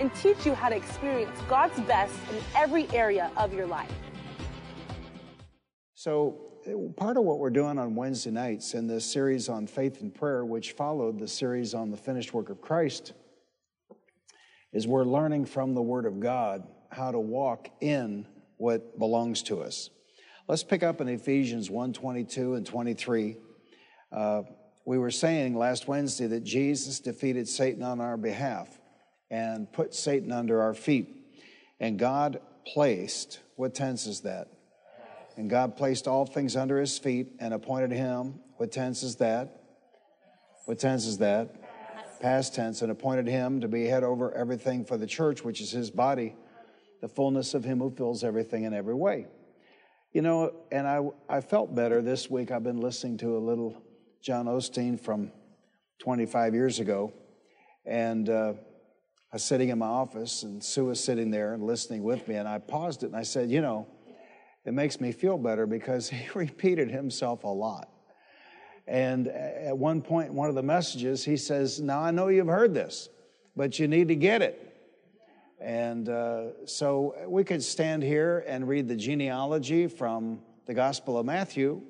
and teach you how to experience God's best in every area of your life. So, part of what we're doing on Wednesday nights in this series on faith and prayer, which followed the series on the finished work of Christ, is we're learning from the Word of God how to walk in what belongs to us. Let's pick up in Ephesians 1 22 and 23. Uh, we were saying last Wednesday that Jesus defeated Satan on our behalf and put Satan under our feet. And God placed, what tense is that? And God placed all things under his feet and appointed him, what tense is that? What tense is that? Past tense, and appointed him to be head over everything for the church, which is his body, the fullness of him who fills everything in every way. You know, and I, I felt better this week. I've been listening to a little John Osteen from 25 years ago. And uh, Was sitting in my office, and Sue was sitting there and listening with me. And I paused it and I said, You know, it makes me feel better because he repeated himself a lot. And at one point, one of the messages, he says, Now I know you've heard this, but you need to get it. And uh, so we could stand here and read the genealogy from the Gospel of Matthew,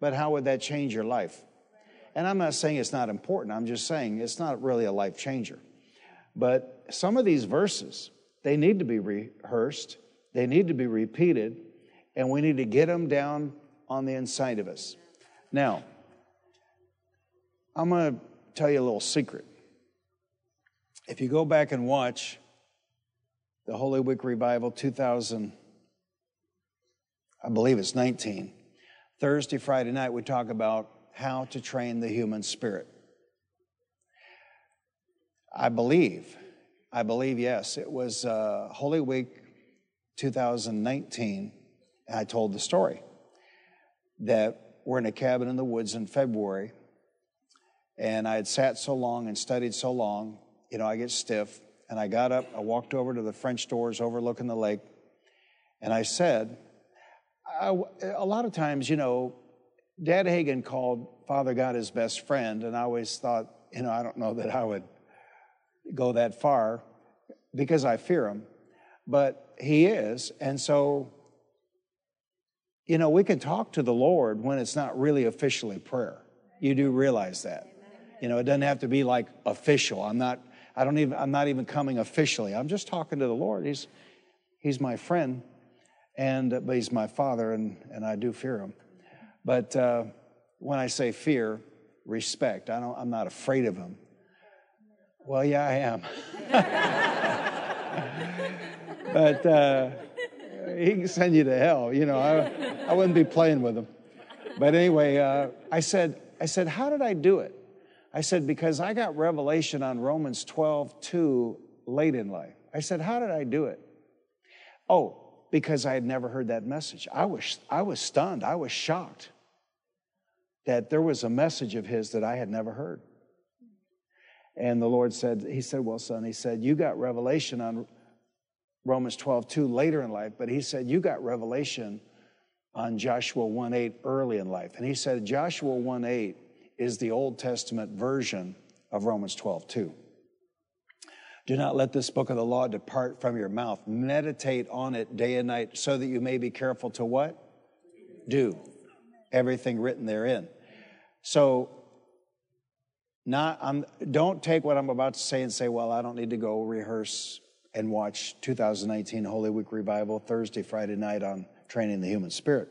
but how would that change your life? And I'm not saying it's not important, I'm just saying it's not really a life changer. But some of these verses, they need to be rehearsed, they need to be repeated, and we need to get them down on the inside of us. Now, I'm going to tell you a little secret. If you go back and watch the Holy Week Revival 2000, I believe it's 19, Thursday, Friday night, we talk about how to train the human spirit. I believe, I believe, yes, it was uh, Holy Week 2019. and I told the story that we're in a cabin in the woods in February, and I had sat so long and studied so long, you know, I get stiff. And I got up, I walked over to the French doors overlooking the lake, and I said, I, a lot of times, you know, Dad Hagin called Father God his best friend, and I always thought, you know, I don't know that I would go that far because I fear him, but he is. And so, you know, we can talk to the Lord when it's not really officially prayer. You do realize that. You know, it doesn't have to be like official. I'm not, I don't even, I'm not even coming officially. I'm just talking to the Lord. He's, he's my friend, and, but he's my father, and, and I do fear him. But uh, when I say fear, respect. I don't, I'm not afraid of him. Well, yeah, I am. but uh, he can send you to hell. You know, I, I wouldn't be playing with him. But anyway, uh, I said, I said, how did I do it? I said, because I got revelation on Romans 12, 2 late in life. I said, how did I do it? Oh, because I had never heard that message. I was, I was stunned. I was shocked that there was a message of his that I had never heard. And the Lord said, He said, Well, son, he said, You got revelation on Romans 12, 2 later in life, but he said, You got revelation on Joshua 1 8 early in life. And he said, Joshua 1 8 is the Old Testament version of Romans 12, 2. Do not let this book of the law depart from your mouth. Meditate on it day and night so that you may be careful to what? Do everything written therein. So, not, I'm, don't take what I'm about to say and say, well, I don't need to go rehearse and watch 2019 Holy Week Revival Thursday, Friday night on training the human spirit.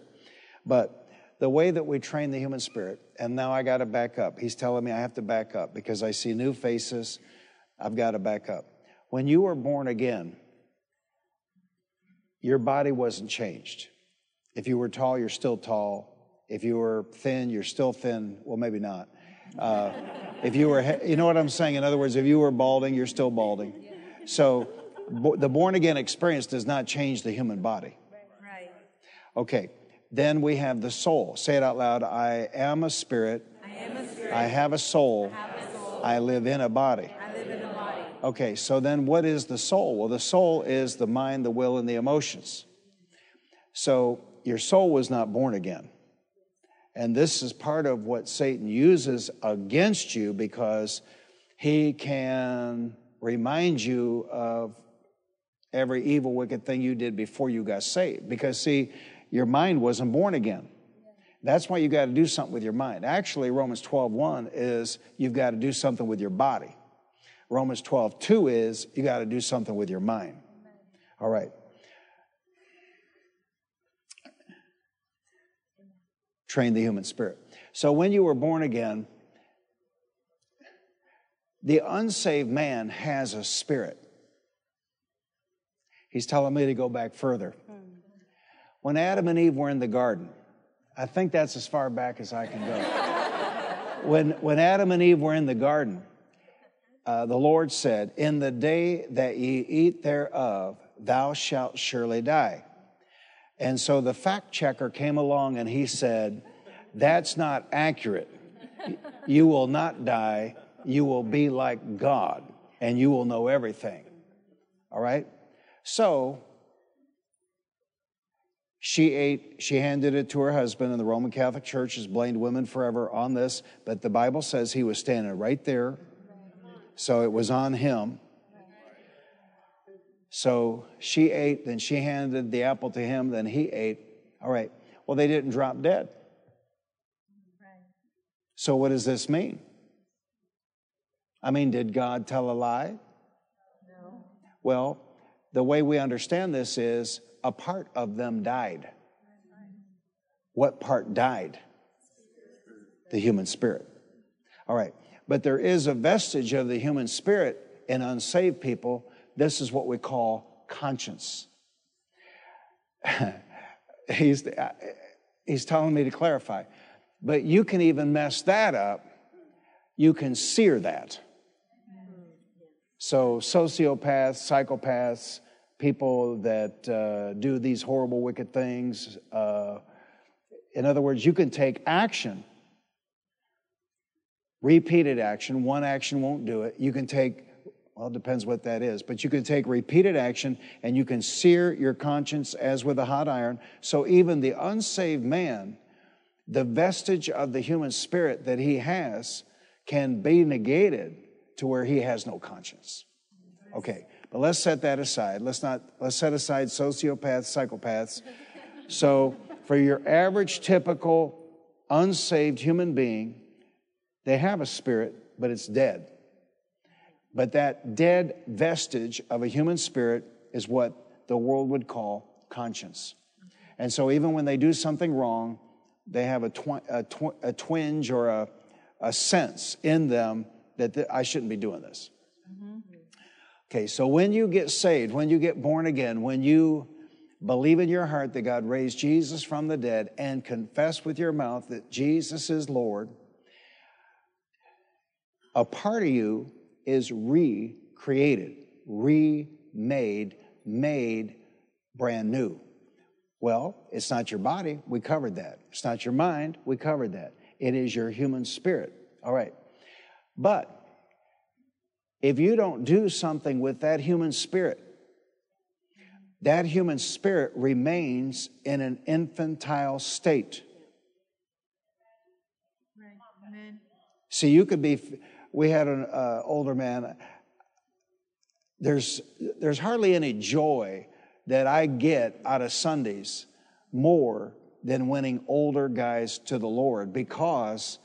But the way that we train the human spirit, and now I got to back up. He's telling me I have to back up because I see new faces. I've got to back up. When you were born again, your body wasn't changed. If you were tall, you're still tall. If you were thin, you're still thin. Well, maybe not. Uh, if you were, you know what I'm saying? In other words, if you were balding, you're still balding. So Bo- the born again experience does not change the human body. Right. Okay, then we have the soul. Say it out loud I am a spirit. I am a spirit. I have a soul. I, have a soul. I live in a body. I live in a body. Okay, so then what is the soul? Well, the soul is the mind, the will, and the emotions. So your soul was not born again. And this is part of what Satan uses against you because he can remind you of every evil, wicked thing you did before you got saved. Because, see, your mind wasn't born again. That's why you got to do something with your mind. Actually, Romans 12 1 is you've got to do something with your body. Romans 12 2 is you got to do something with your mind. All right. Train the human spirit. So when you were born again, the unsaved man has a spirit. He's telling me to go back further. When Adam and Eve were in the garden, I think that's as far back as I can go. when, when Adam and Eve were in the garden, uh, the Lord said, In the day that ye eat thereof, thou shalt surely die. And so the fact checker came along and he said, That's not accurate. You will not die. You will be like God and you will know everything. All right? So she ate, she handed it to her husband, and the Roman Catholic Church has blamed women forever on this, but the Bible says he was standing right there. So it was on him. So she ate, then she handed the apple to him, then he ate. All right. Well, they didn't drop dead. So what does this mean? I mean, did God tell a lie? No. Well, the way we understand this is a part of them died. What part died? The human spirit. All right. But there is a vestige of the human spirit in unsaved people. This is what we call conscience. he's, he's telling me to clarify. But you can even mess that up. You can sear that. So, sociopaths, psychopaths, people that uh, do these horrible, wicked things. Uh, in other words, you can take action, repeated action. One action won't do it. You can take, well, it depends what that is, but you can take repeated action and you can sear your conscience as with a hot iron. So even the unsaved man, the vestige of the human spirit that he has can be negated to where he has no conscience. Okay. But let's set that aside. Let's not, let's set aside sociopaths, psychopaths. So, for your average, typical, unsaved human being, they have a spirit, but it's dead. But that dead vestige of a human spirit is what the world would call conscience. And so, even when they do something wrong, they have a, a, tw- a twinge or a, a sense in them that th- I shouldn't be doing this. Mm-hmm. Okay, so when you get saved, when you get born again, when you believe in your heart that God raised Jesus from the dead and confess with your mouth that Jesus is Lord, a part of you is recreated, remade, made brand new. Well, it's not your body. We covered that. It's not your mind. We covered that. It is your human spirit. All right. But if you don't do something with that human spirit, that human spirit remains in an infantile state. Right. See, you could be, we had an uh, older man, there's, there's hardly any joy that I get out of Sundays more than winning older guys to the Lord because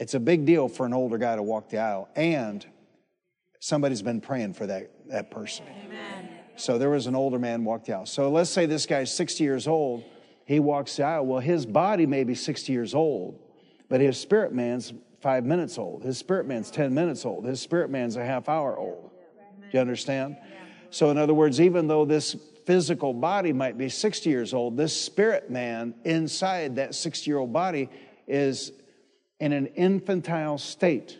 it's a big deal for an older guy to walk the aisle and somebody's been praying for that, that person. Amen. So there was an older man walked the aisle. So let's say this guy's 60 years old. He walks the aisle. Well, his body may be 60 years old, but his spirit man's five minutes old. His spirit man's 10 minutes old. His spirit man's a half hour old. Do you understand? So, in other words, even though this physical body might be 60 years old, this spirit man inside that 60 year old body is in an infantile state.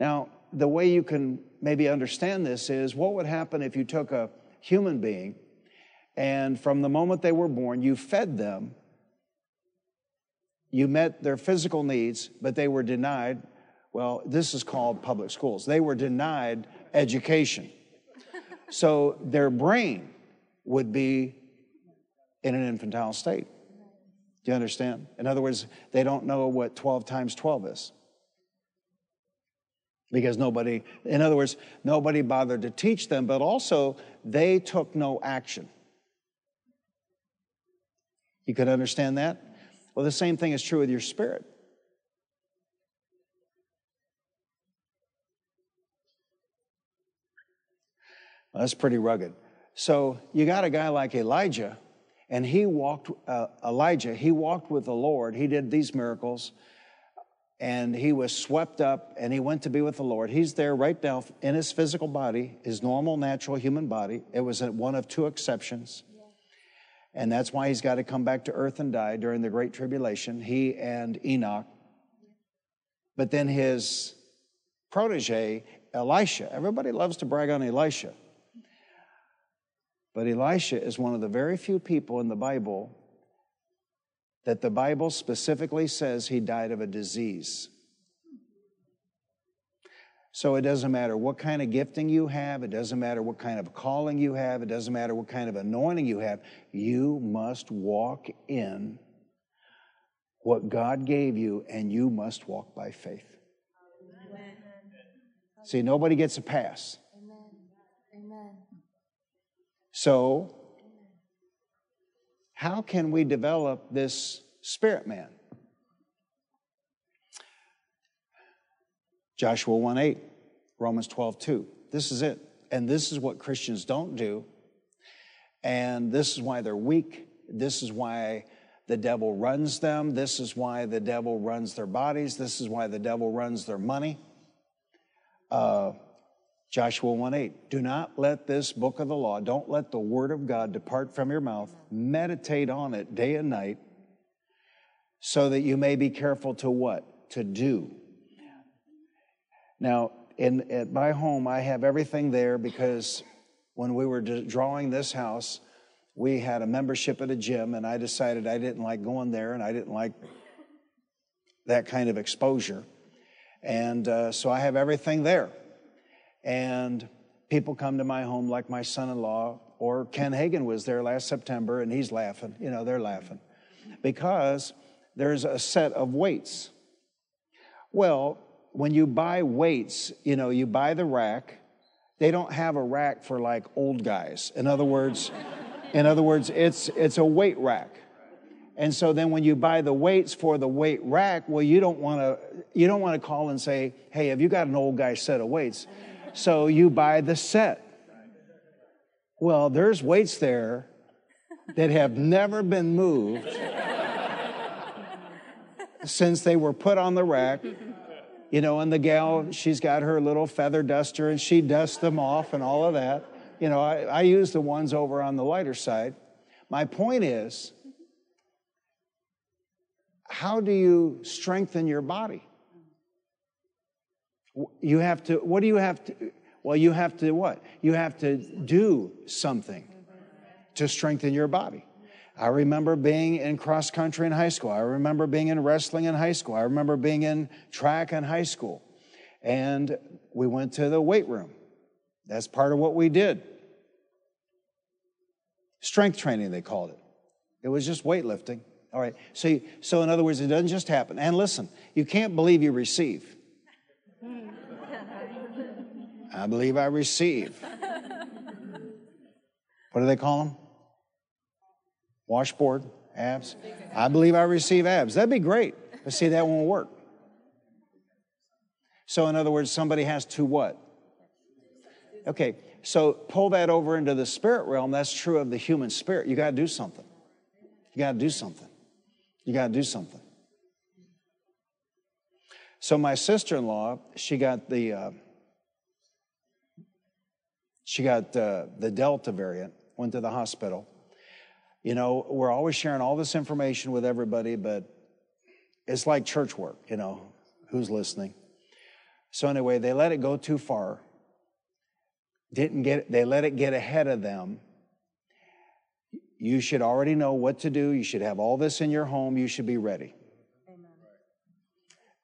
Now, the way you can maybe understand this is what would happen if you took a human being and from the moment they were born, you fed them, you met their physical needs, but they were denied. Well, this is called public schools. They were denied education. So their brain would be in an infantile state. Do you understand? In other words, they don't know what 12 times 12 is. Because nobody, in other words, nobody bothered to teach them, but also they took no action. You could understand that? Well, the same thing is true with your spirit. Well, that's pretty rugged. So you got a guy like Elijah, and he walked, uh, Elijah, he walked with the Lord. He did these miracles, and he was swept up, and he went to be with the Lord. He's there right now in his physical body, his normal, natural human body. It was one of two exceptions. And that's why he's got to come back to earth and die during the Great Tribulation, he and Enoch. But then his protege, Elisha, everybody loves to brag on Elisha. But Elisha is one of the very few people in the Bible that the Bible specifically says he died of a disease. So it doesn't matter what kind of gifting you have, it doesn't matter what kind of calling you have, it doesn't matter what kind of anointing you have, you must walk in what God gave you and you must walk by faith. Amen. See, nobody gets a pass. Amen. Amen. So, how can we develop this spirit man? Joshua 1 8, Romans 12 2. This is it. And this is what Christians don't do. And this is why they're weak. This is why the devil runs them. This is why the devil runs their bodies. This is why the devil runs their money. Uh, Joshua 1 8. Do not let this book of the law, don't let the word of God depart from your mouth. Meditate on it day and night so that you may be careful to what? To do now, in, at my home, I have everything there because when we were drawing this house, we had a membership at a gym, and I decided I didn't like going there and I didn't like that kind of exposure. And uh, so I have everything there. And people come to my home, like my son in law, or Ken Hagin was there last September, and he's laughing. You know, they're laughing because there's a set of weights. Well, when you buy weights, you know, you buy the rack. They don't have a rack for like old guys. In other words, in other words, it's it's a weight rack. And so then when you buy the weights for the weight rack, well, you don't want to you don't want to call and say, "Hey, have you got an old guy set of weights?" So you buy the set. Well, there's weights there that have never been moved since they were put on the rack you know, and the gal, she's got her little feather duster and she dusts them off and all of that. You know, I, I use the ones over on the lighter side. My point is, how do you strengthen your body? You have to, what do you have to? Well, you have to what? You have to do something to strengthen your body. I remember being in cross country in high school. I remember being in wrestling in high school. I remember being in track in high school. And we went to the weight room. That's part of what we did. Strength training, they called it. It was just weightlifting. All right. So, you, so in other words, it doesn't just happen. And listen, you can't believe you receive. I believe I receive. What do they call them? Washboard, abs. I believe I receive abs. That'd be great. But see, that won't work. So, in other words, somebody has to what? Okay, so pull that over into the spirit realm. That's true of the human spirit. You got to do something. You got to do something. You got to do something. So, my sister in law, she got the. Uh, she got uh, the Delta variant, went to the hospital. You know, we're always sharing all this information with everybody, but it's like church work, you know, who's listening? So, anyway, they let it go too far. didn't get they let it get ahead of them. You should already know what to do. You should have all this in your home. You should be ready.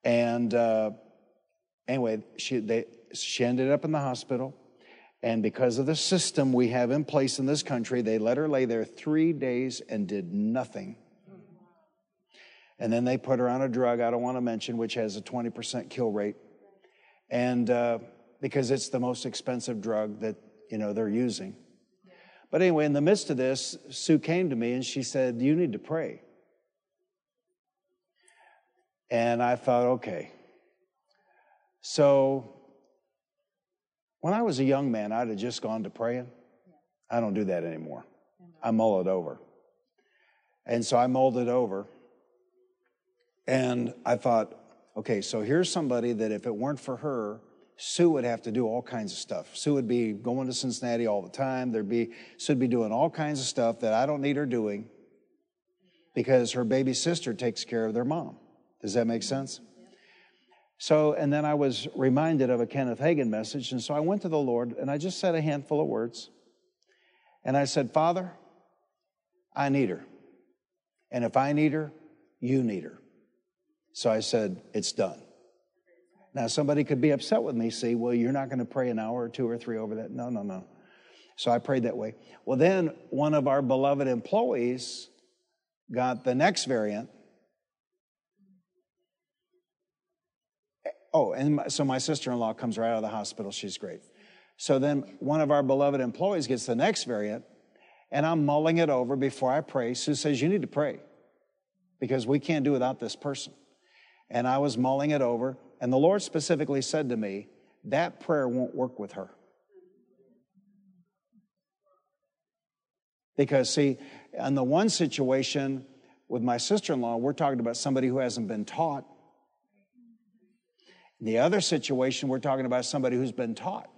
And uh, anyway, she they she ended up in the hospital. And because of the system we have in place in this country, they let her lay there three days and did nothing. And then they put her on a drug I don't want to mention, which has a 20% kill rate. And uh, because it's the most expensive drug that, you know, they're using. But anyway, in the midst of this, Sue came to me and she said, You need to pray. And I thought, okay. So when I was a young man, I'd have just gone to praying. I don't do that anymore. I mull it over. And so I mulled it over. And I thought, okay, so here's somebody that if it weren't for her, Sue would have to do all kinds of stuff. Sue would be going to Cincinnati all the time. There'd be Sue would be doing all kinds of stuff that I don't need her doing because her baby sister takes care of their mom. Does that make sense? So, and then I was reminded of a Kenneth Hagin message. And so I went to the Lord and I just said a handful of words. And I said, Father, I need her. And if I need her, you need her. So I said, It's done. Now, somebody could be upset with me, see, well, you're not going to pray an hour or two or three over that. No, no, no. So I prayed that way. Well, then one of our beloved employees got the next variant Oh, and my, so my sister in law comes right out of the hospital. She's great. So then one of our beloved employees gets the next variant, and I'm mulling it over before I pray. Sue says, You need to pray because we can't do without this person. And I was mulling it over, and the Lord specifically said to me, That prayer won't work with her. Because, see, in the one situation with my sister in law, we're talking about somebody who hasn't been taught in the other situation, we're talking about somebody who's been taught.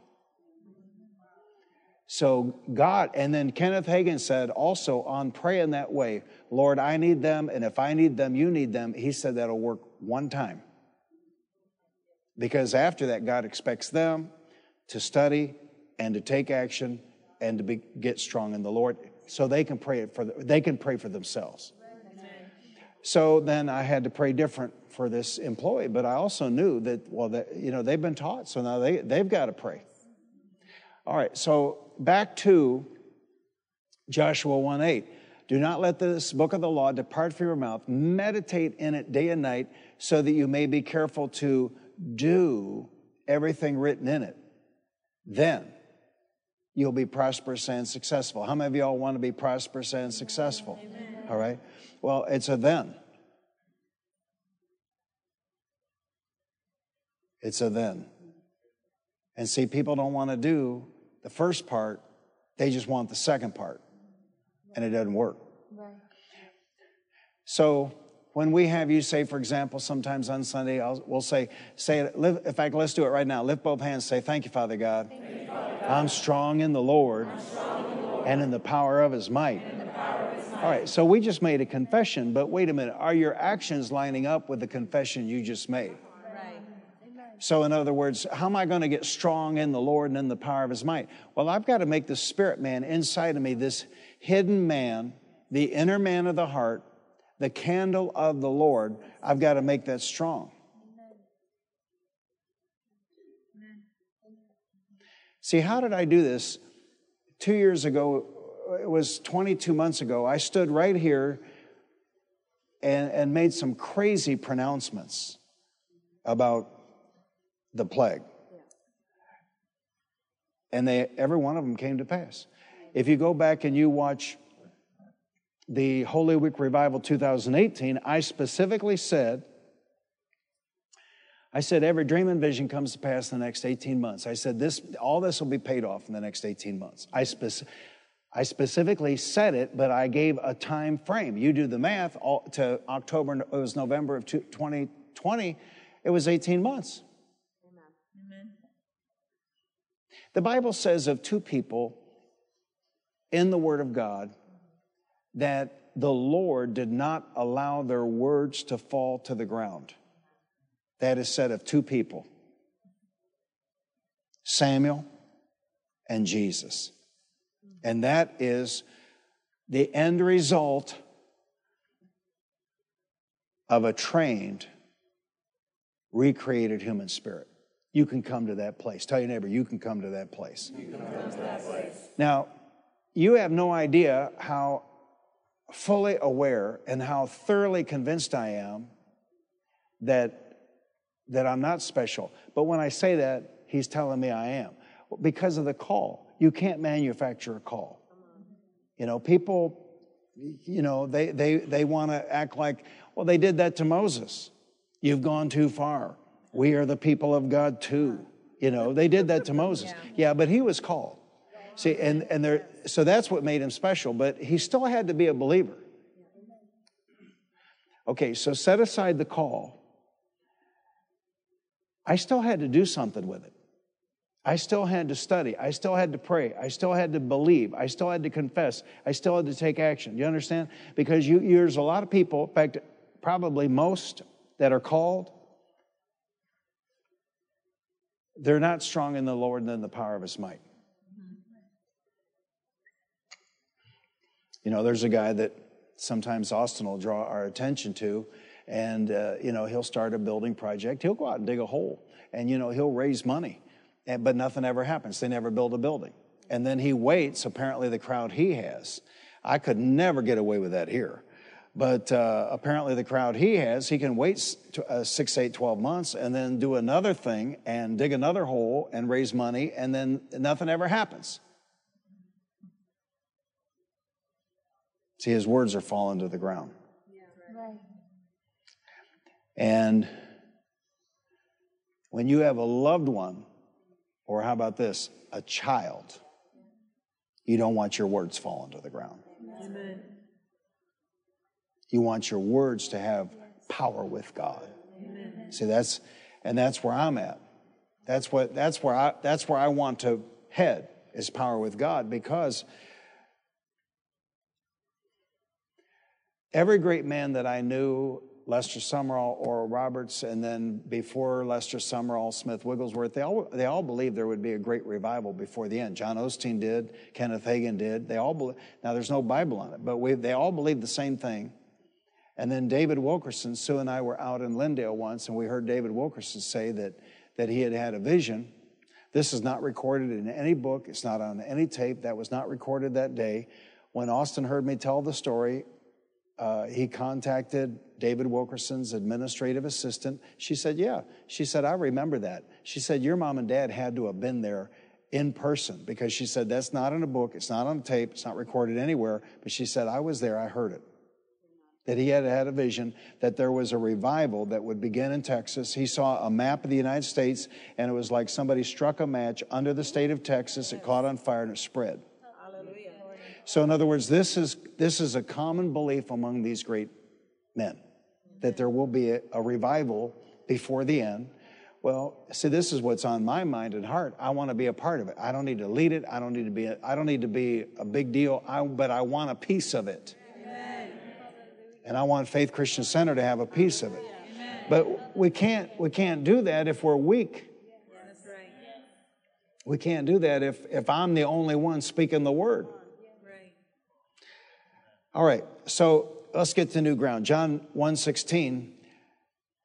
So, God, and then Kenneth Hagin said also on praying that way, Lord, I need them, and if I need them, you need them. He said that'll work one time. Because after that, God expects them to study and to take action and to be, get strong in the Lord so they can pray for, they can pray for themselves. So then I had to pray different for this employee, but I also knew that, well, that, you know, they've been taught, so now they, they've got to pray. All right, so back to Joshua 1 8. Do not let this book of the law depart from your mouth. Meditate in it day and night so that you may be careful to do everything written in it. Then you'll be prosperous and successful. How many of y'all want to be prosperous and successful? Amen. All right. Well, it's a then. It's a then. And see, people don't want to do the first part, they just want the second part. And it doesn't work. Right. So when we have you say, for example, sometimes on Sunday, I'll, we'll say, say it, in fact, let's do it right now. Lift both hands, say, Thank you, Father God. You, Father God. I'm strong the Lord, in the Lord and in the power of his might. All right, so we just made a confession, but wait a minute. Are your actions lining up with the confession you just made? Right. So, in other words, how am I going to get strong in the Lord and in the power of His might? Well, I've got to make the spirit man inside of me, this hidden man, the inner man of the heart, the candle of the Lord. I've got to make that strong. See, how did I do this? Two years ago, it was 22 months ago, I stood right here and, and made some crazy pronouncements about the plague. And they, every one of them came to pass. If you go back and you watch the Holy Week Revival 2018, I specifically said, I said every dream and vision comes to pass in the next 18 months. I said this, all this will be paid off in the next 18 months. I specifically I specifically said it, but I gave a time frame. You do the math all, to October, it was November of 2020, it was 18 months. Amen. The Bible says of two people in the Word of God that the Lord did not allow their words to fall to the ground. That is said of two people Samuel and Jesus. And that is the end result of a trained, recreated human spirit. You can come to that place. Tell your neighbor, you can come to that place. You to that place. Now, you have no idea how fully aware and how thoroughly convinced I am that, that I'm not special. But when I say that, he's telling me I am. Because of the call. You can't manufacture a call. You know, people, you know, they, they, they want to act like, well, they did that to Moses. You've gone too far. We are the people of God too. You know, they did that to Moses. Yeah, but he was called. See, and, and there, so that's what made him special, but he still had to be a believer. Okay, so set aside the call. I still had to do something with it. I still had to study. I still had to pray. I still had to believe. I still had to confess. I still had to take action. Do you understand? Because you, there's a lot of people, in fact, probably most that are called, they're not strong in the Lord and in the power of his might. You know, there's a guy that sometimes Austin will draw our attention to, and, uh, you know, he'll start a building project. He'll go out and dig a hole, and, you know, he'll raise money and, but nothing ever happens. They never build a building. And then he waits, apparently, the crowd he has. I could never get away with that here. But uh, apparently, the crowd he has, he can wait uh, six, eight, 12 months and then do another thing and dig another hole and raise money, and then nothing ever happens. See, his words are falling to the ground. And when you have a loved one or how about this? A child. You don't want your words falling to the ground. Amen. You want your words to have power with God. Amen. See, that's and that's where I'm at. That's what that's where I that's where I want to head is power with God because every great man that I knew Lester Sumrall, Oral Roberts, and then before Lester Sumrall, Smith Wigglesworth, they all, they all believed there would be a great revival before the end. John Osteen did, Kenneth Hagin did. They all believe, now there's no Bible on it, but we, they all believed the same thing. And then David Wilkerson, Sue and I were out in Lindale once, and we heard David Wilkerson say that, that he had had a vision. This is not recorded in any book, it's not on any tape. That was not recorded that day. When Austin heard me tell the story, uh, he contacted David Wilkerson's administrative assistant. She said, Yeah. She said, I remember that. She said, Your mom and dad had to have been there in person because she said, That's not in a book, it's not on tape, it's not recorded anywhere. But she said, I was there, I heard it. That he had had a vision that there was a revival that would begin in Texas. He saw a map of the United States, and it was like somebody struck a match under the state of Texas. It caught on fire and it spread. So, in other words, this is, this is a common belief among these great men that there will be a, a revival before the end. Well, see, this is what's on my mind and heart. I want to be a part of it. I don't need to lead it. I don't need to be. A, I don't need to be a big deal. I, but I want a piece of it. Amen. And I want Faith Christian Center to have a piece of it. Amen. But we can't. We can't do that if we're weak. That's. We can't do that if if I'm the only one speaking the word. All right, so let's get to new ground. John 1:16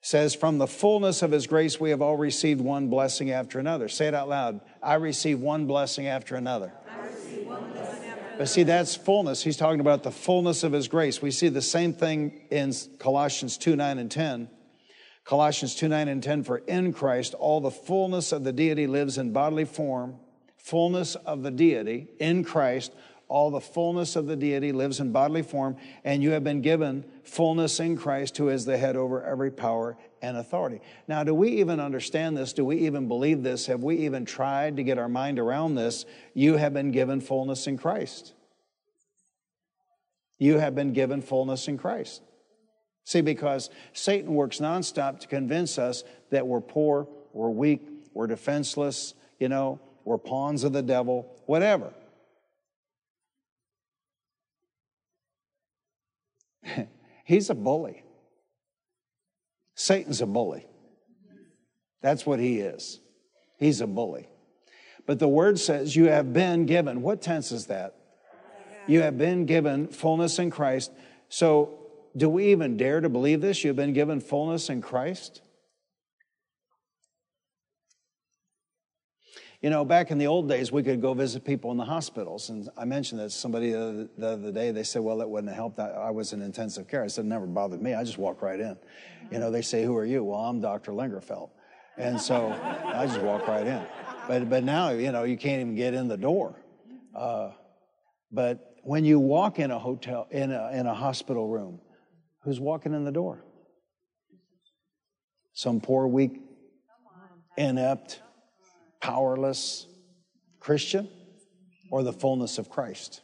says, From the fullness of his grace we have all received one blessing after another. Say it out loud. I receive one blessing after another. But see, that's fullness. He's talking about the fullness of his grace. We see the same thing in Colossians 2 9 and 10. Colossians 2 9 and 10 For in Christ all the fullness of the deity lives in bodily form, fullness of the deity in Christ all the fullness of the deity lives in bodily form, and you have been given fullness in Christ, who is the head over every power and authority. Now, do we even understand this? Do we even believe this? Have we even tried to get our mind around this? You have been given fullness in Christ. You have been given fullness in Christ. See, because Satan works nonstop to convince us that we're poor, we're weak, we're defenseless, you know, we're pawns of the devil, whatever. He's a bully. Satan's a bully. That's what he is. He's a bully. But the word says you have been given. What tense is that? You have been given fullness in Christ. So, do we even dare to believe this? You've been given fullness in Christ? You know, back in the old days, we could go visit people in the hospitals. And I mentioned that somebody the other, day. They said, well, that wouldn't have helped. I, was in intensive care. I said, never bothered me. I just walk right in. You know, they say, who are you? Well, I'm Dr. Lingerfelt. And so I just walk right in. But, but now, you know, you can't even get in the door. Uh, but when you walk in a hotel, in a, in a hospital room, who's walking in the door? Some poor, weak, inept, powerless Christian or the fullness of Christ?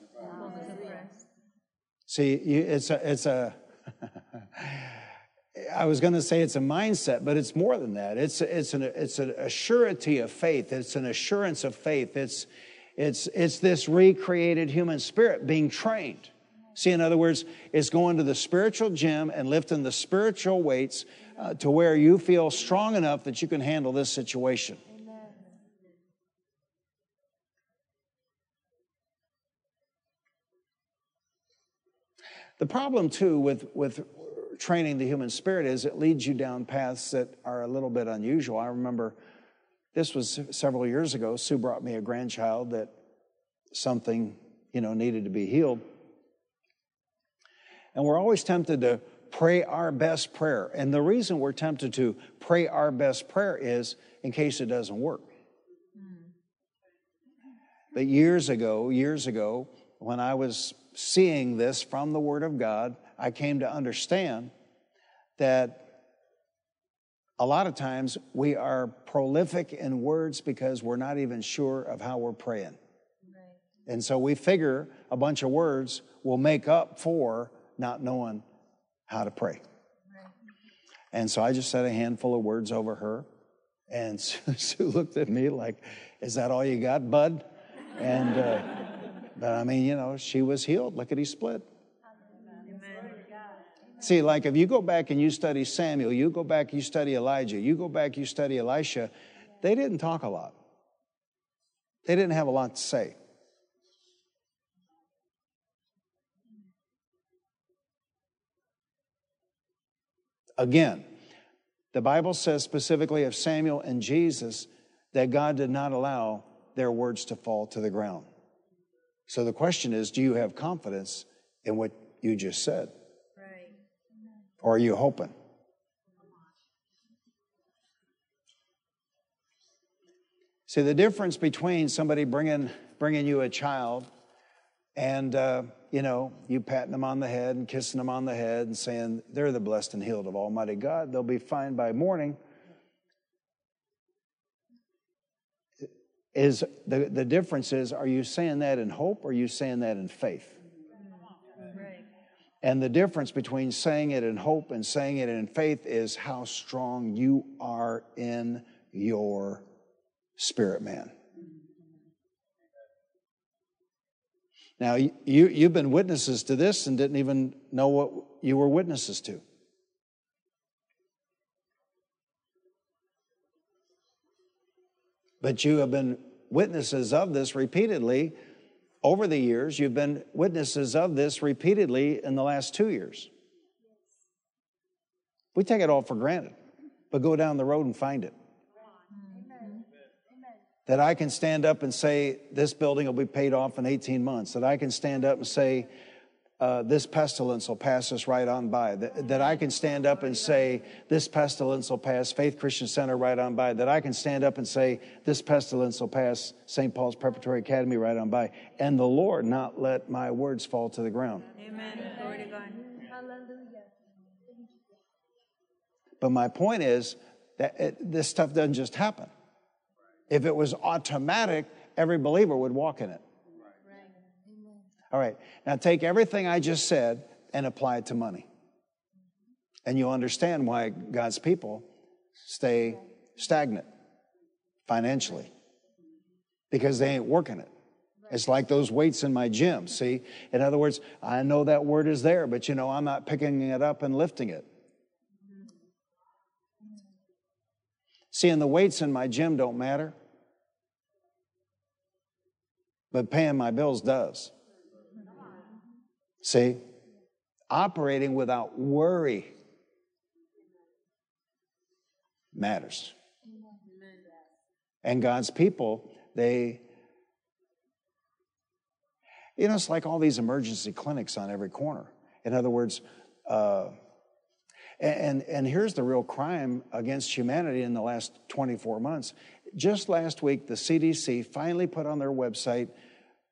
See, it's a, it's a I was going to say it's a mindset, but it's more than that. It's, it's, an, it's an assurity of faith. It's an assurance of faith. It's, it's, it's this recreated human spirit being trained. See, in other words, it's going to the spiritual gym and lifting the spiritual weights uh, to where you feel strong enough that you can handle this situation. The problem, too, with, with training the human spirit is it leads you down paths that are a little bit unusual. I remember this was several years ago. Sue brought me a grandchild that something, you know, needed to be healed. And we're always tempted to pray our best prayer. And the reason we're tempted to pray our best prayer is in case it doesn't work. Hmm. But years ago, years ago, when I was seeing this from the Word of God, I came to understand that a lot of times we are prolific in words because we're not even sure of how we're praying. Right. And so we figure a bunch of words will make up for not knowing how to pray. Right. And so I just said a handful of words over her. And Sue looked at me like, Is that all you got, bud? And, uh, but I mean, you know, she was healed. Lickety split. See, like if you go back and you study Samuel, you go back, you study Elijah, you go back, you study Elisha, they didn't talk a lot. They didn't have a lot to say. Again, the Bible says specifically of Samuel and Jesus that God did not allow their words to fall to the ground. So the question is do you have confidence in what you just said? Right. Or are you hoping? See, the difference between somebody bringing, bringing you a child and, uh, you know, you patting them on the head and kissing them on the head and saying, they're the blessed and healed of Almighty God, they'll be fine by morning. Is the, the difference is are you saying that in hope or are you saying that in faith? And the difference between saying it in hope and saying it in faith is how strong you are in your spirit man. Now, you, you've been witnesses to this and didn't even know what you were witnesses to. But you have been witnesses of this repeatedly over the years. You've been witnesses of this repeatedly in the last two years. We take it all for granted, but go down the road and find it. That I can stand up and say, This building will be paid off in 18 months. That I can stand up and say, uh, this pestilence will pass us right on by. That, that, I can stand up and say, this pestilence will pass Faith Christian Center right on by. That I can stand up and say, this pestilence will pass St. Paul's Preparatory Academy right on by. And the Lord not let my words fall to the ground. Amen. Glory to God. Hallelujah. But my point is that it, this stuff doesn't just happen. If it was automatic, every believer would walk in it. All right, now take everything I just said and apply it to money. And you'll understand why God's people stay stagnant financially because they ain't working it. It's like those weights in my gym. See, in other words, I know that word is there, but you know, I'm not picking it up and lifting it. See, and the weights in my gym don't matter. but paying my bills does. See? Operating without worry matters. And God's people, they, you know, it's like all these emergency clinics on every corner. In other words, uh, and, and here's the real crime against humanity in the last 24 months. Just last week, the CDC finally put on their website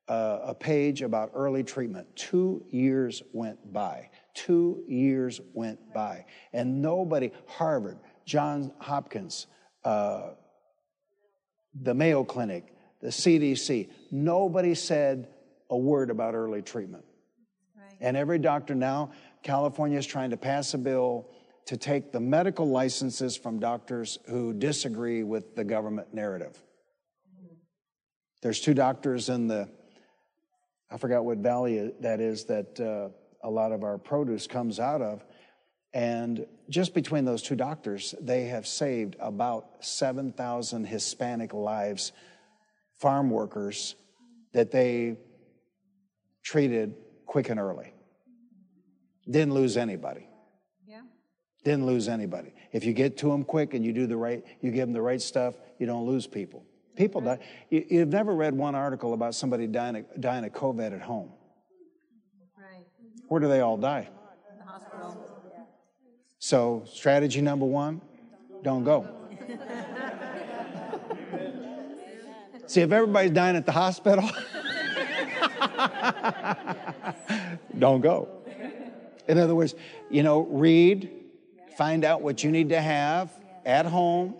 uh, a page about early treatment. Two years went by. Two years went by. And nobody, Harvard, Johns Hopkins, uh, the Mayo Clinic, the CDC, nobody said a word about early treatment. Right. And every doctor now, California is trying to pass a bill to take the medical licenses from doctors who disagree with the government narrative. There's two doctors in the, I forgot what valley that is, that uh, a lot of our produce comes out of. And just between those two doctors, they have saved about 7,000 Hispanic lives, farm workers that they treated quick and early. Didn't lose anybody. Yeah. Didn't lose anybody. If you get to them quick and you do the right, you give them the right stuff, you don't lose people. People die. You, have never read one article about somebody dying, dying of COVID at home. Right. Where do they all die? In the hospital. So, strategy number one don't go. See, if everybody's dying at the hospital, don't go. In other words, you know, read, find out what you need to have at home.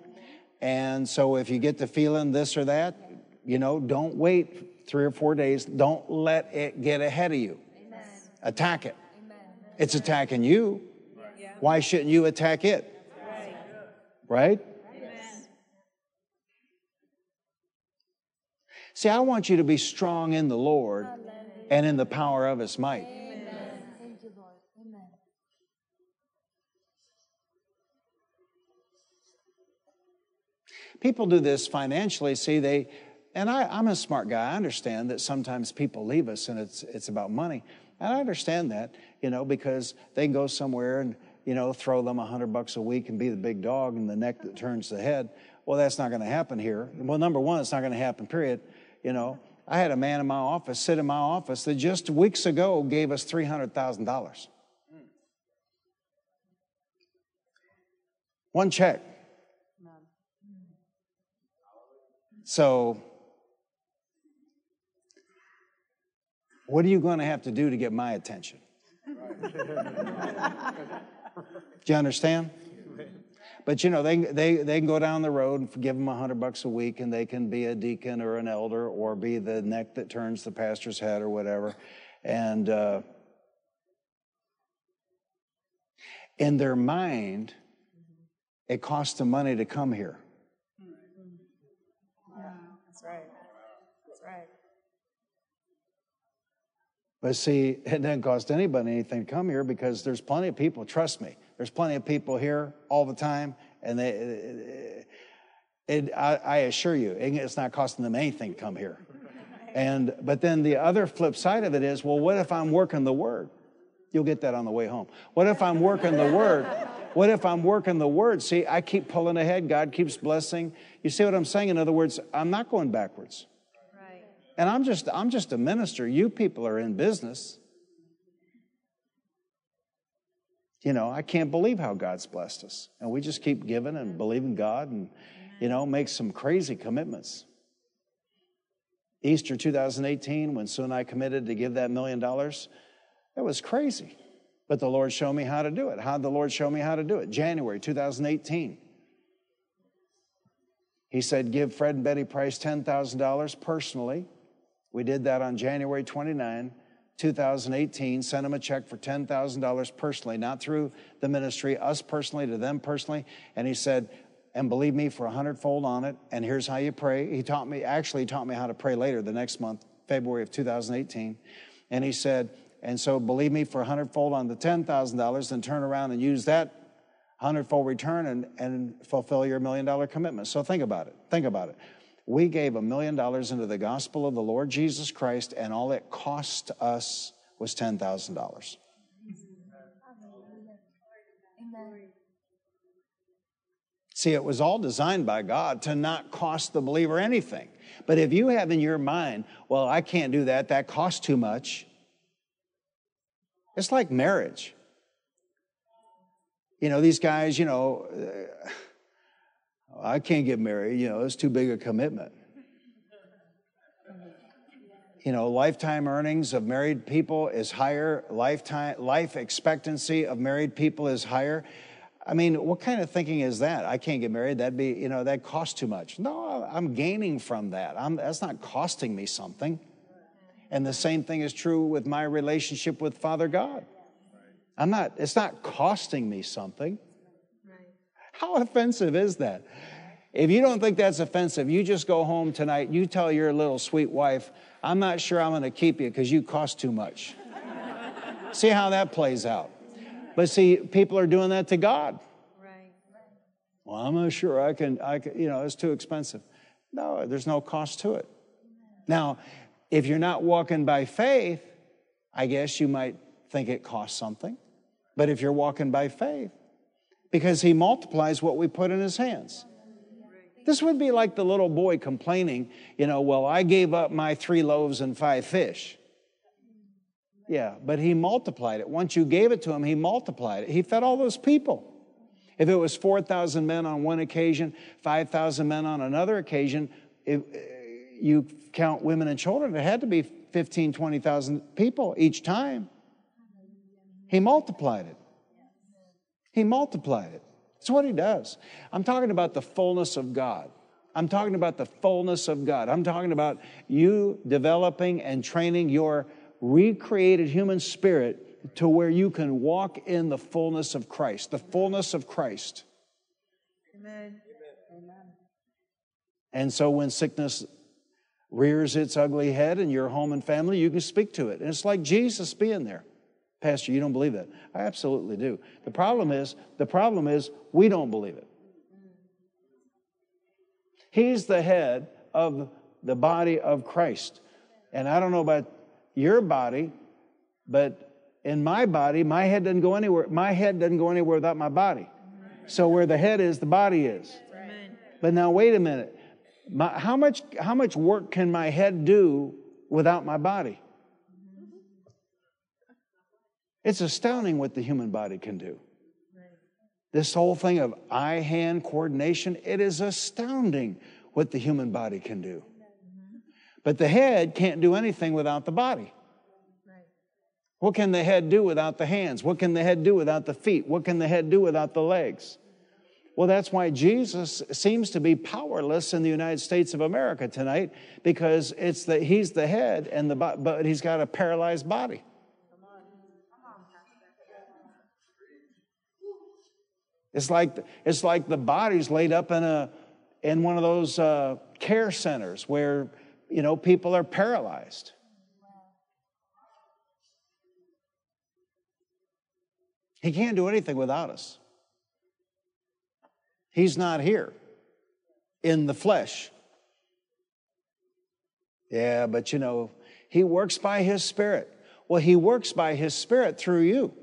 And so if you get the feeling this or that, you know, don't wait three or four days. Don't let it get ahead of you. Amen. Attack it. Amen. It's attacking you. Yeah. Why shouldn't you attack it? Right? right? See, I want you to be strong in the Lord and in the power of his might. People do this financially. See, they, and I, am a smart guy. I understand that sometimes people leave us and it's, it's about money. And I understand that, you know, because they go somewhere and, you know, throw them a hundred bucks a week and be the big dog and the neck that turns the head. Well, that's not going to happen here. Well, number one, it's not going to happen, period. You know, I had a man in my office sit in my office that just weeks ago gave us $300,000. One check. So, what are you going to have to do to get my attention? do you understand? But you know, they, they, they can go down the road and give them a hundred bucks a week and they can be a deacon or an elder or be the neck that turns the pastor's head or whatever. And uh, in their mind, it costs them money to come here. But see, it doesn't cost anybody anything to come here because there's plenty of people, trust me, there's plenty of people here all the time, and they, it, it, I, I, assure you, it's not costing them anything to come here. And, but then the other flip side of it is, well, what if I'm working the word? You'll get that on the way home. What if I'm working the word? What if I'm working the word? See, I keep pulling ahead. God keeps blessing. You see what I'm saying? In other words, I'm not going backwards. And I'm just, I'm just a minister. You people are in business. You know, I can't believe how God's blessed us. And we just keep giving and believing God and, you know, make some crazy commitments. Easter 2018, when Sue and I committed to give that million dollars, that was crazy. But the Lord showed me how to do it. How the Lord show me how to do it? January 2018. He said, Give Fred and Betty Price $10,000 personally we did that on January 29, 2018, sent them a check for $10,000 personally, not through the ministry, us personally, to them personally. And he said, and believe me for a hundredfold on it. And here's how you pray. He taught me, actually he taught me how to pray later the next month, February of 2018. And he said, and so believe me for a hundredfold on the $10,000, then turn around and use that hundredfold return and, and fulfill your million dollar commitment. So think about it. Think about it. We gave a million dollars into the gospel of the Lord Jesus Christ, and all it cost us was $10,000. See, it was all designed by God to not cost the believer anything. But if you have in your mind, well, I can't do that, that costs too much, it's like marriage. You know, these guys, you know, uh, I can't get married, you know, it's too big a commitment. You know, lifetime earnings of married people is higher, lifetime life expectancy of married people is higher. I mean, what kind of thinking is that? I can't get married. That'd be, you know, that costs too much. No, I'm gaining from that. I'm, that's not costing me something. And the same thing is true with my relationship with Father God. I'm not, it's not costing me something. How offensive is that? If you don't think that's offensive, you just go home tonight, you tell your little sweet wife, I'm not sure I'm going to keep you because you cost too much. See how that plays out. But see, people are doing that to God. Right. Well, I'm not sure I can, I can, you know, it's too expensive. No, there's no cost to it. Now, if you're not walking by faith, I guess you might think it costs something. But if you're walking by faith, because he multiplies what we put in his hands. This would be like the little boy complaining, you know, well, I gave up my three loaves and five fish. Yeah, but he multiplied it. Once you gave it to him, he multiplied it. He fed all those people. If it was 4,000 men on one occasion, 5,000 men on another occasion, if uh, you count women and children, it had to be 15, 20,000 people each time. He multiplied it. He multiplied it. That's what he does. I'm talking about the fullness of God. I'm talking about the fullness of God. I'm talking about you developing and training your recreated human spirit to where you can walk in the fullness of Christ, the fullness of Christ. Amen. Amen. And so when sickness rears its ugly head in your home and family, you can speak to it. And it's like Jesus being there. Pastor, you don't believe that. I absolutely do. The problem is, the problem is we don't believe it. He's the head of the body of Christ. And I don't know about your body, but in my body, my head doesn't go anywhere. My head doesn't go anywhere without my body. So where the head is, the body is. But now wait a minute. My, how much how much work can my head do without my body? It's astounding what the human body can do. This whole thing of eye hand coordination, it is astounding what the human body can do. Mm-hmm. But the head can't do anything without the body. What can the head do without the hands? What can the head do without the feet? What can the head do without the legs? Well, that's why Jesus seems to be powerless in the United States of America tonight because it's that he's the head and the but he's got a paralyzed body. It's like it's like the body's laid up in a in one of those uh, care centers where you know people are paralyzed. He can't do anything without us. He's not here in the flesh. Yeah, but you know, he works by his spirit. Well, he works by his spirit through you.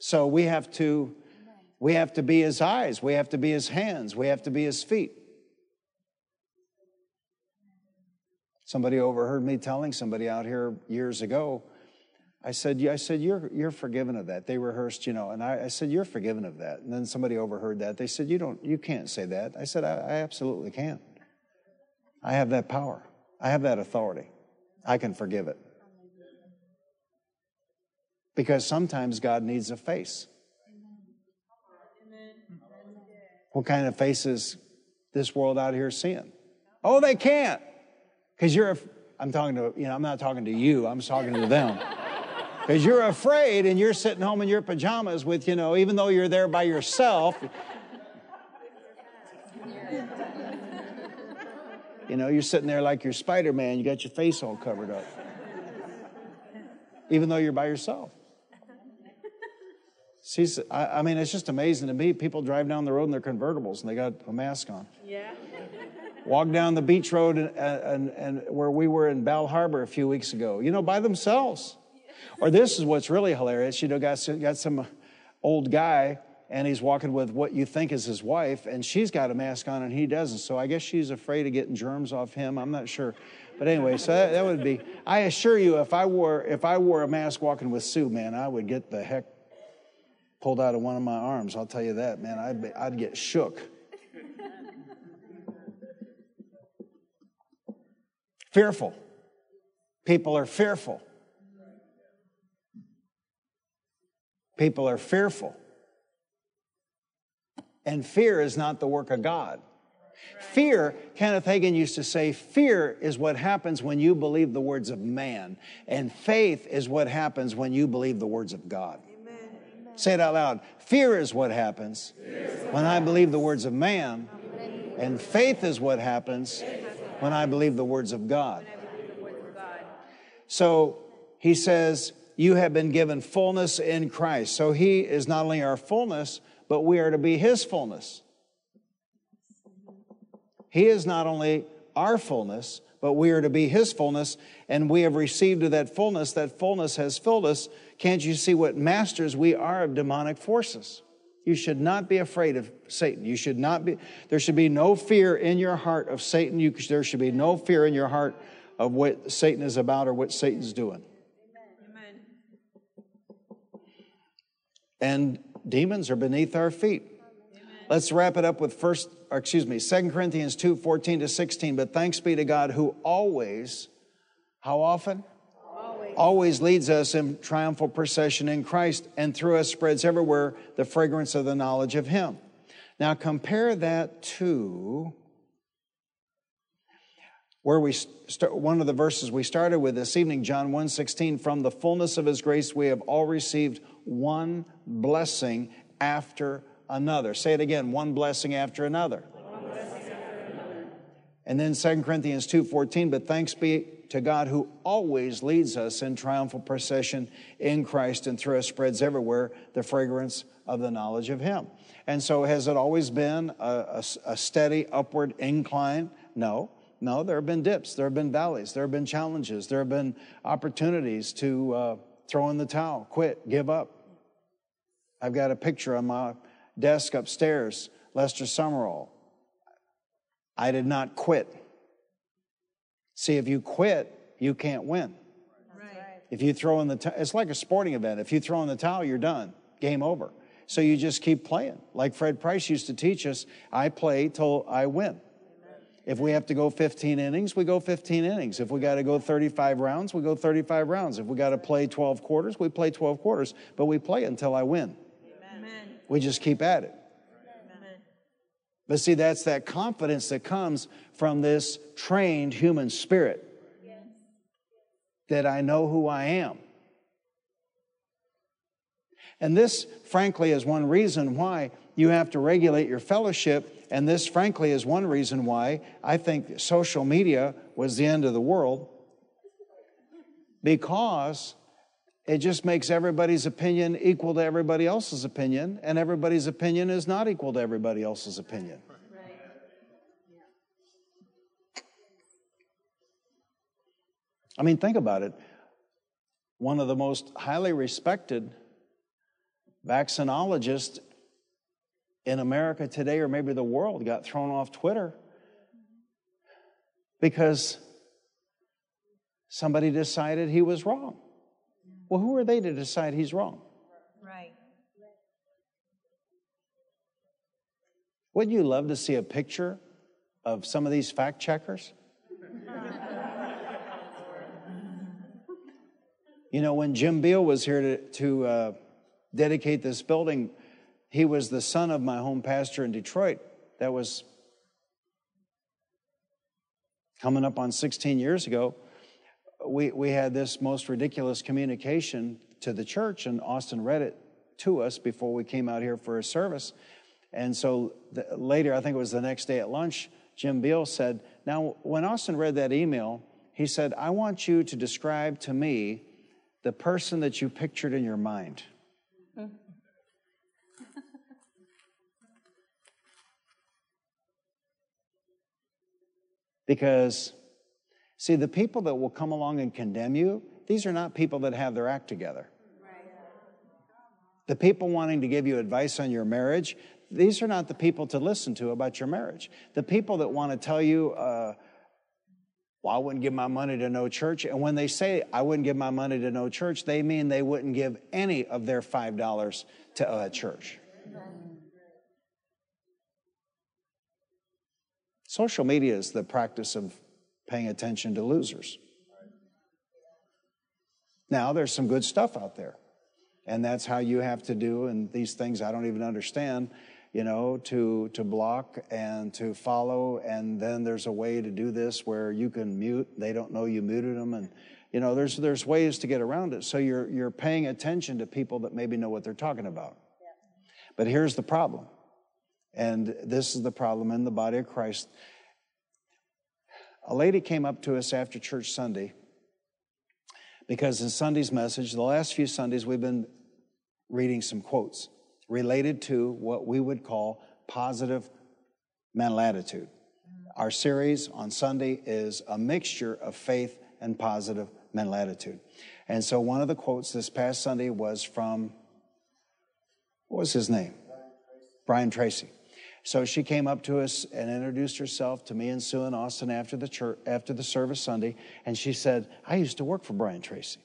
So we have to we have to be his eyes, we have to be his hands, we have to be his feet. Somebody overheard me telling somebody out here years ago. I said, I said, you're, you're forgiven of that. They rehearsed, you know, and I, I, said, you're forgiven of that. And then somebody overheard that. They said, you don't, you can't say that. I said, I, I absolutely can. I have that power. I have that authority. I can forgive it. Because sometimes God needs a face. What kind of faces this world out here seeing? Oh, they can't. Because you're, I'm talking to, you know, I'm not talking to you, I'm talking to them. Because you're afraid and you're sitting home in your pajamas with, you know, even though you're there by yourself. You know, you're sitting there like you're Spider Man, you got your face all covered up. Even though you're by yourself. She's, I, I mean, it's just amazing to me. People drive down the road in their convertibles and they got a mask on. Yeah. Walk down the beach road and, and, and where we were in Bal Harbour a few weeks ago, you know, by themselves. Or this is what's really hilarious. You know, got, got some old guy and he's walking with what you think is his wife, and she's got a mask on and he doesn't. So I guess she's afraid of getting germs off him. I'm not sure. But anyway, so that, that would be. I assure you, if I wore if I wore a mask walking with Sue, man, I would get the heck pulled out of one of my arms. I'll tell you that, man. I'd be, I'd get shook. fearful. People are fearful. People are fearful. And fear is not the work of God. Fear, Kenneth Hagin used to say, fear is what happens when you believe the words of man, and faith is what happens when you believe the words of God. Say it out loud. Fear is what happens when I believe the words of man, and faith is what happens when I believe the words of God. So he says, You have been given fullness in Christ. So he is not only our fullness, but we are to be his fullness. He is not only our fullness, but we are to be his fullness, and we have received of that fullness. That fullness has filled us. Can't you see what masters we are of demonic forces? You should not be afraid of Satan. You should not be, there should be no fear in your heart of Satan. You, there should be no fear in your heart of what Satan is about or what Satan's doing. Amen. And demons are beneath our feet. Amen. Let's wrap it up with first, or excuse me, 2 Corinthians 2, 14 to 16. But thanks be to God who always, how often? Always. leads us in triumphal procession in Christ and through us spreads everywhere the fragrance of the knowledge of Him. Now compare that to where we start, one of the verses we started with this evening, John 1:16, from the fullness of his grace we have all received one blessing after another. Say it again, one blessing after another. Blessing after another. And then 2 Corinthians 2:14, but thanks be to God who always leads us in triumphal procession in Christ and through us spreads everywhere the fragrance of the knowledge of him. And so has it always been a, a, a steady upward incline? No. No, there have been dips, there have been valleys, there have been challenges, there have been opportunities to uh, throw in the towel, quit, give up. I've got a picture on my desk upstairs, Lester Sumrall. I did not quit. See, if you quit, you can't win. Right. If you throw in the towel, it's like a sporting event. If you throw in the towel, you're done. Game over. So you just keep playing. Like Fred Price used to teach us, I play till I win. If we have to go 15 innings, we go 15 innings. If we got to go 35 rounds, we go 35 rounds. If we got to play 12 quarters, we play 12 quarters. But we play until I win. Amen. We just keep at it. But see, that's that confidence that comes from this trained human spirit yes. that I know who I am. And this, frankly, is one reason why you have to regulate your fellowship and this, frankly, is one reason why I think social media was the end of the world because it just makes everybody's opinion equal to everybody else's opinion, and everybody's opinion is not equal to everybody else's opinion. I mean, think about it. One of the most highly respected vaccinologists in America today or maybe the world got thrown off Twitter because somebody decided he was wrong. Well, who are they to decide he's wrong? Right. Wouldn't you love to see a picture of some of these fact checkers? you know, when Jim Beall was here to, to uh, dedicate this building, he was the son of my home pastor in Detroit. That was coming up on 16 years ago we, we had this most ridiculous communication to the church, and Austin read it to us before we came out here for a service. And so the, later, I think it was the next day at lunch, Jim Beall said, Now, when Austin read that email, he said, I want you to describe to me the person that you pictured in your mind. because see, the people that will come along and condemn you, these are not people that have their act together. The people wanting to give you advice on your marriage, these are not the people to listen to about your marriage. The people that want to tell you, uh, well, I wouldn't give my money to no church. And when they say, I wouldn't give my money to no church, they mean they wouldn't give any of their $5 to a church. Social media is the practice of paying attention to losers. Now, there's some good stuff out there, and that's how you have to do, and these things I don't even understand you know, to, to block and to follow. And then there's a way to do this where you can mute. They don't know you muted them. And, you know, there's, there's ways to get around it. So you're, you're paying attention to people that maybe know what they're talking about. Yeah. But here's the problem. And this is the problem in the body of Christ. A lady came up to us after church Sunday because in Sunday's message, the last few Sundays, we've been reading some quotes related to what we would call positive mental attitude. Our series on Sunday is a mixture of faith and positive mental attitude. And so one of the quotes this past Sunday was from, what was his name? Brian Tracy. So she came up to us and introduced herself to me and Sue and Austin after the church, after the service Sunday, and she said, "I used to work for Brian Tracy."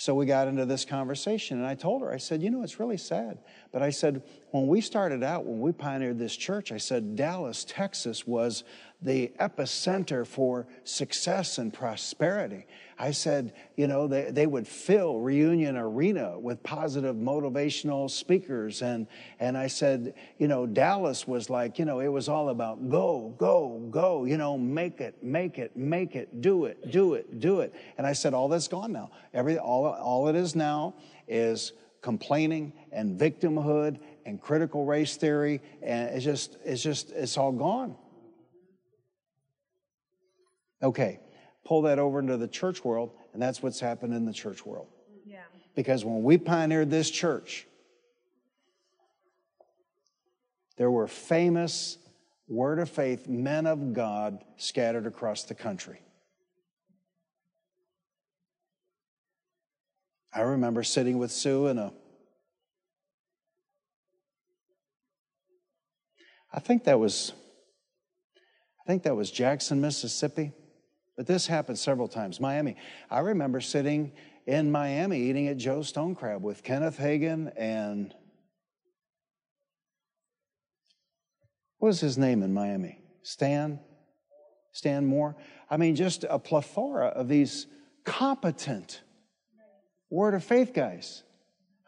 So we got into this conversation, and I told her, I said, You know, it's really sad. But I said, When we started out, when we pioneered this church, I said, Dallas, Texas was the epicenter for success and prosperity. I said, you know, they, they would fill Reunion Arena with positive motivational speakers. And, and I said, you know, Dallas was like, you know, it was all about go, go, go, you know, make it, make it, make it, do it, do it, do it. And I said, all that's gone now. Every, all, all it is now is complaining and victimhood and critical race theory. And it's just, it's just, it's all gone. Okay, pull that over into the church world, and that's what's happened in the church world. Yeah. Because when we pioneered this church, there were famous word of faith men of God scattered across the country. I remember sitting with Sue in a uh, I think that was I think that was Jackson, Mississippi. But this happened several times. Miami. I remember sitting in Miami eating at Joe Stone Crab with Kenneth Hagin and what was his name in Miami? Stan? Stan Moore? I mean, just a plethora of these competent word of faith guys.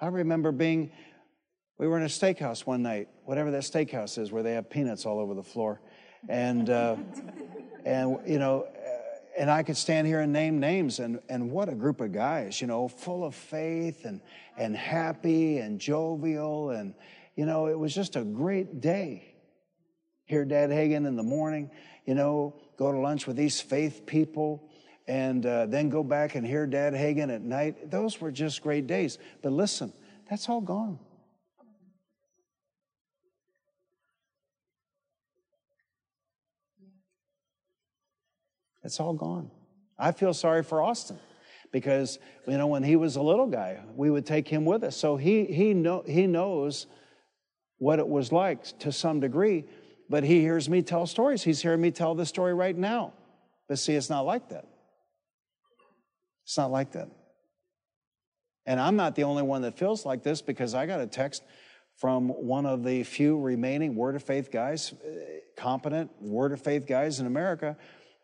I remember being, we were in a steakhouse one night, whatever that steakhouse is, where they have peanuts all over the floor. And, uh, and you know, and I could stand here and name names, and, and what a group of guys, you know, full of faith and, and happy and jovial. And, you know, it was just a great day. Hear Dad Hagin in the morning, you know, go to lunch with these faith people, and uh, then go back and hear Dad Hagin at night. Those were just great days. But listen, that's all gone. It's all gone. I feel sorry for Austin because you know when he was a little guy, we would take him with us. So he he know he knows what it was like to some degree, but he hears me tell stories. He's hearing me tell this story right now. But see, it's not like that. It's not like that. And I'm not the only one that feels like this because I got a text from one of the few remaining Word of Faith guys, eh, competent Word of Faith guys in America,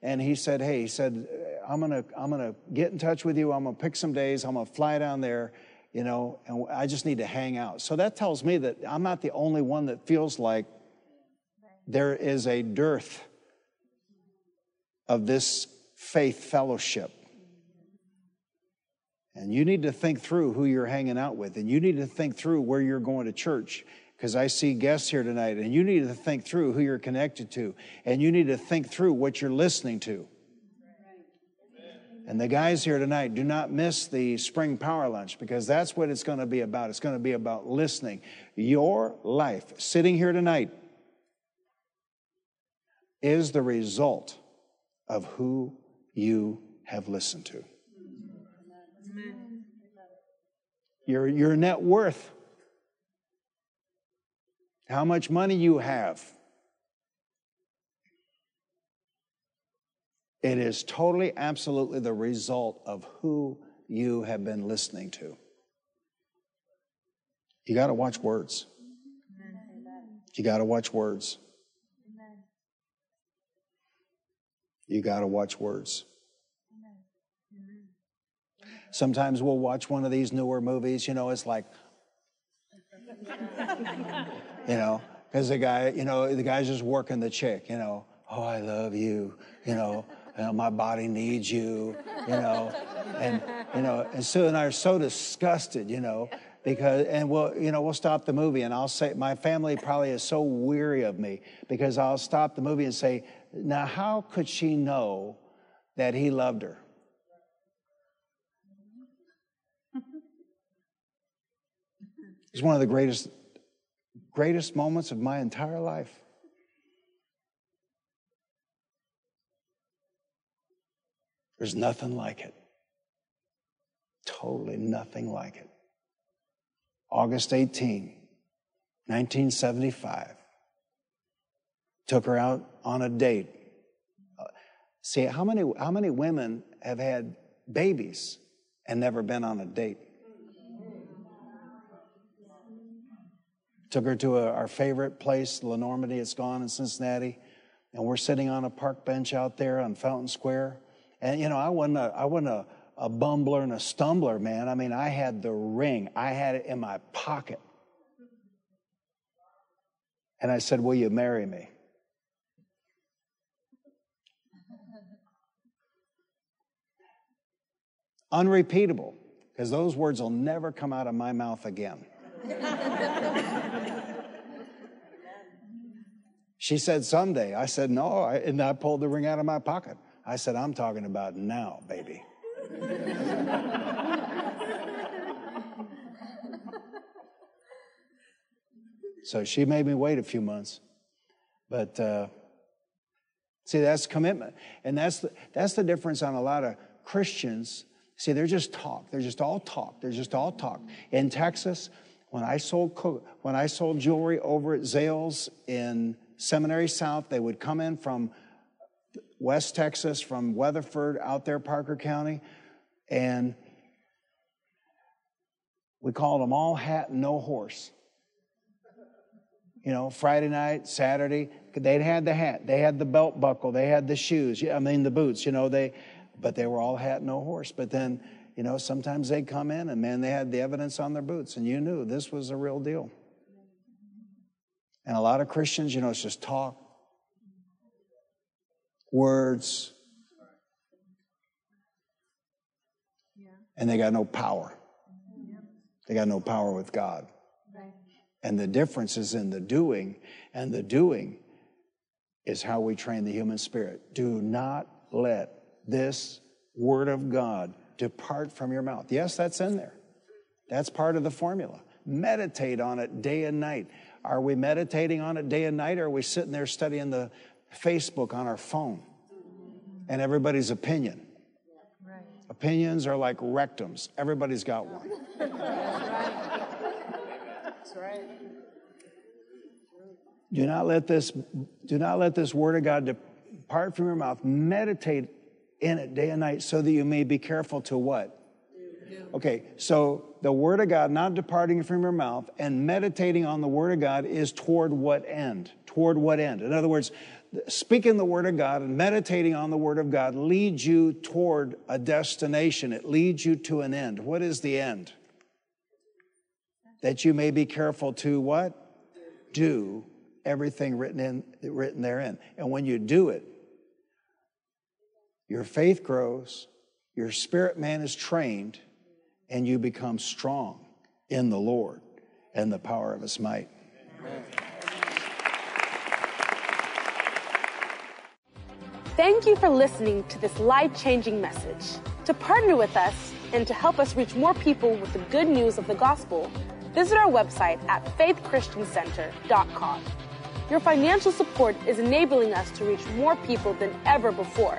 and he said, "Hey, he said, uh, I'm gonna I'm gonna get in touch with you. I'm gonna pick some days. I'm gonna fly down there, you know, and I just need to hang out." So that tells me that I'm not the only one that feels like there is a dearth of this faith fellowship. And you need to think through who you're hanging out with, and you need to think through where you're going to church because I see guests here tonight, and you need to think through who you're connected to, and you need to think through what you're listening to. And the guys here tonight, do not miss the spring power lunch because that's what it's going to be about. It's going to be about listening. Your life, sitting here tonight, is the result of who you have listened to. Your, your net worth, how much money you have. It is totally, absolutely the result of who you have been listening to. You got to watch words. You got to watch words. You got to watch words. Sometimes we'll watch one of these newer movies, you know, it's like, you know, because the guy, you know, the guy's just working the chick, you know, oh, I love you, you know, you know my body needs you, you know, and, you know, and Sue and I are so disgusted, you know, because and we'll you know we'll stop the movie and I'll say my family probably is so weary of me because I'll stop the movie and say now how could she know that he loved her? It's one of the greatest greatest moments of my entire life there's nothing like it totally nothing like it August 18, 1975. Took her out on a date. See, how many, how many women have had babies and never been on a date? Took her to a, our favorite place, La Normandie. It's gone in Cincinnati. And we're sitting on a park bench out there on Fountain Square. And, you know, I wasn't a, I wasn't a, a bumbler and a stumbler, man. I mean, I had the ring, I had it in my pocket. And I said, Will you marry me? Unrepeatable, because those words will never come out of my mouth again. She said, Someday. I said, No. and I pulled the ring out of my pocket. I said, I'm talking about now, baby. so she made me wait a few months. But uh, see, that's commitment. And that's the, that's the difference on a lot of Christians. See, they're just talk. They're just all talk. They're just all talk. In Texas, when I sold when I sold jewelry over at Zales in Seminary South, they would come in from West Texas, from Weatherford out there, Parker County. And we called them all hat and no horse. You know, Friday night, Saturday, they'd had the hat, they had the belt buckle, they had the shoes, I mean the boots, you know, they, but they were all hat, and no horse. But then, you know, sometimes they'd come in and man, they had the evidence on their boots, and you knew this was a real deal. And a lot of Christians, you know, it's just talk, words, and they got no power. They got no power with God. And the difference is in the doing, and the doing is how we train the human spirit. Do not let this word of God depart from your mouth. Yes, that's in there. That's part of the formula. Meditate on it day and night. Are we meditating on it day and night, or are we sitting there studying the Facebook on our phone and everybody's opinion? Opinions are like rectums. Everybody's got one. That's right. Do not let this do not let this word of God depart from your mouth. Meditate in it day and night so that you may be careful to what? Okay, so the word of God not departing from your mouth and meditating on the word of God is toward what end? Toward what end? In other words, speaking the Word of God and meditating on the Word of God leads you toward a destination. It leads you to an end. What is the end? That you may be careful to what? Do everything written in written therein. And when you do it, your faith grows, your spirit man is trained, and you become strong in the Lord and the power of his might. Thank you for listening to this life changing message. To partner with us and to help us reach more people with the good news of the gospel, visit our website at faithchristiancenter.com. Your financial support is enabling us to reach more people than ever before.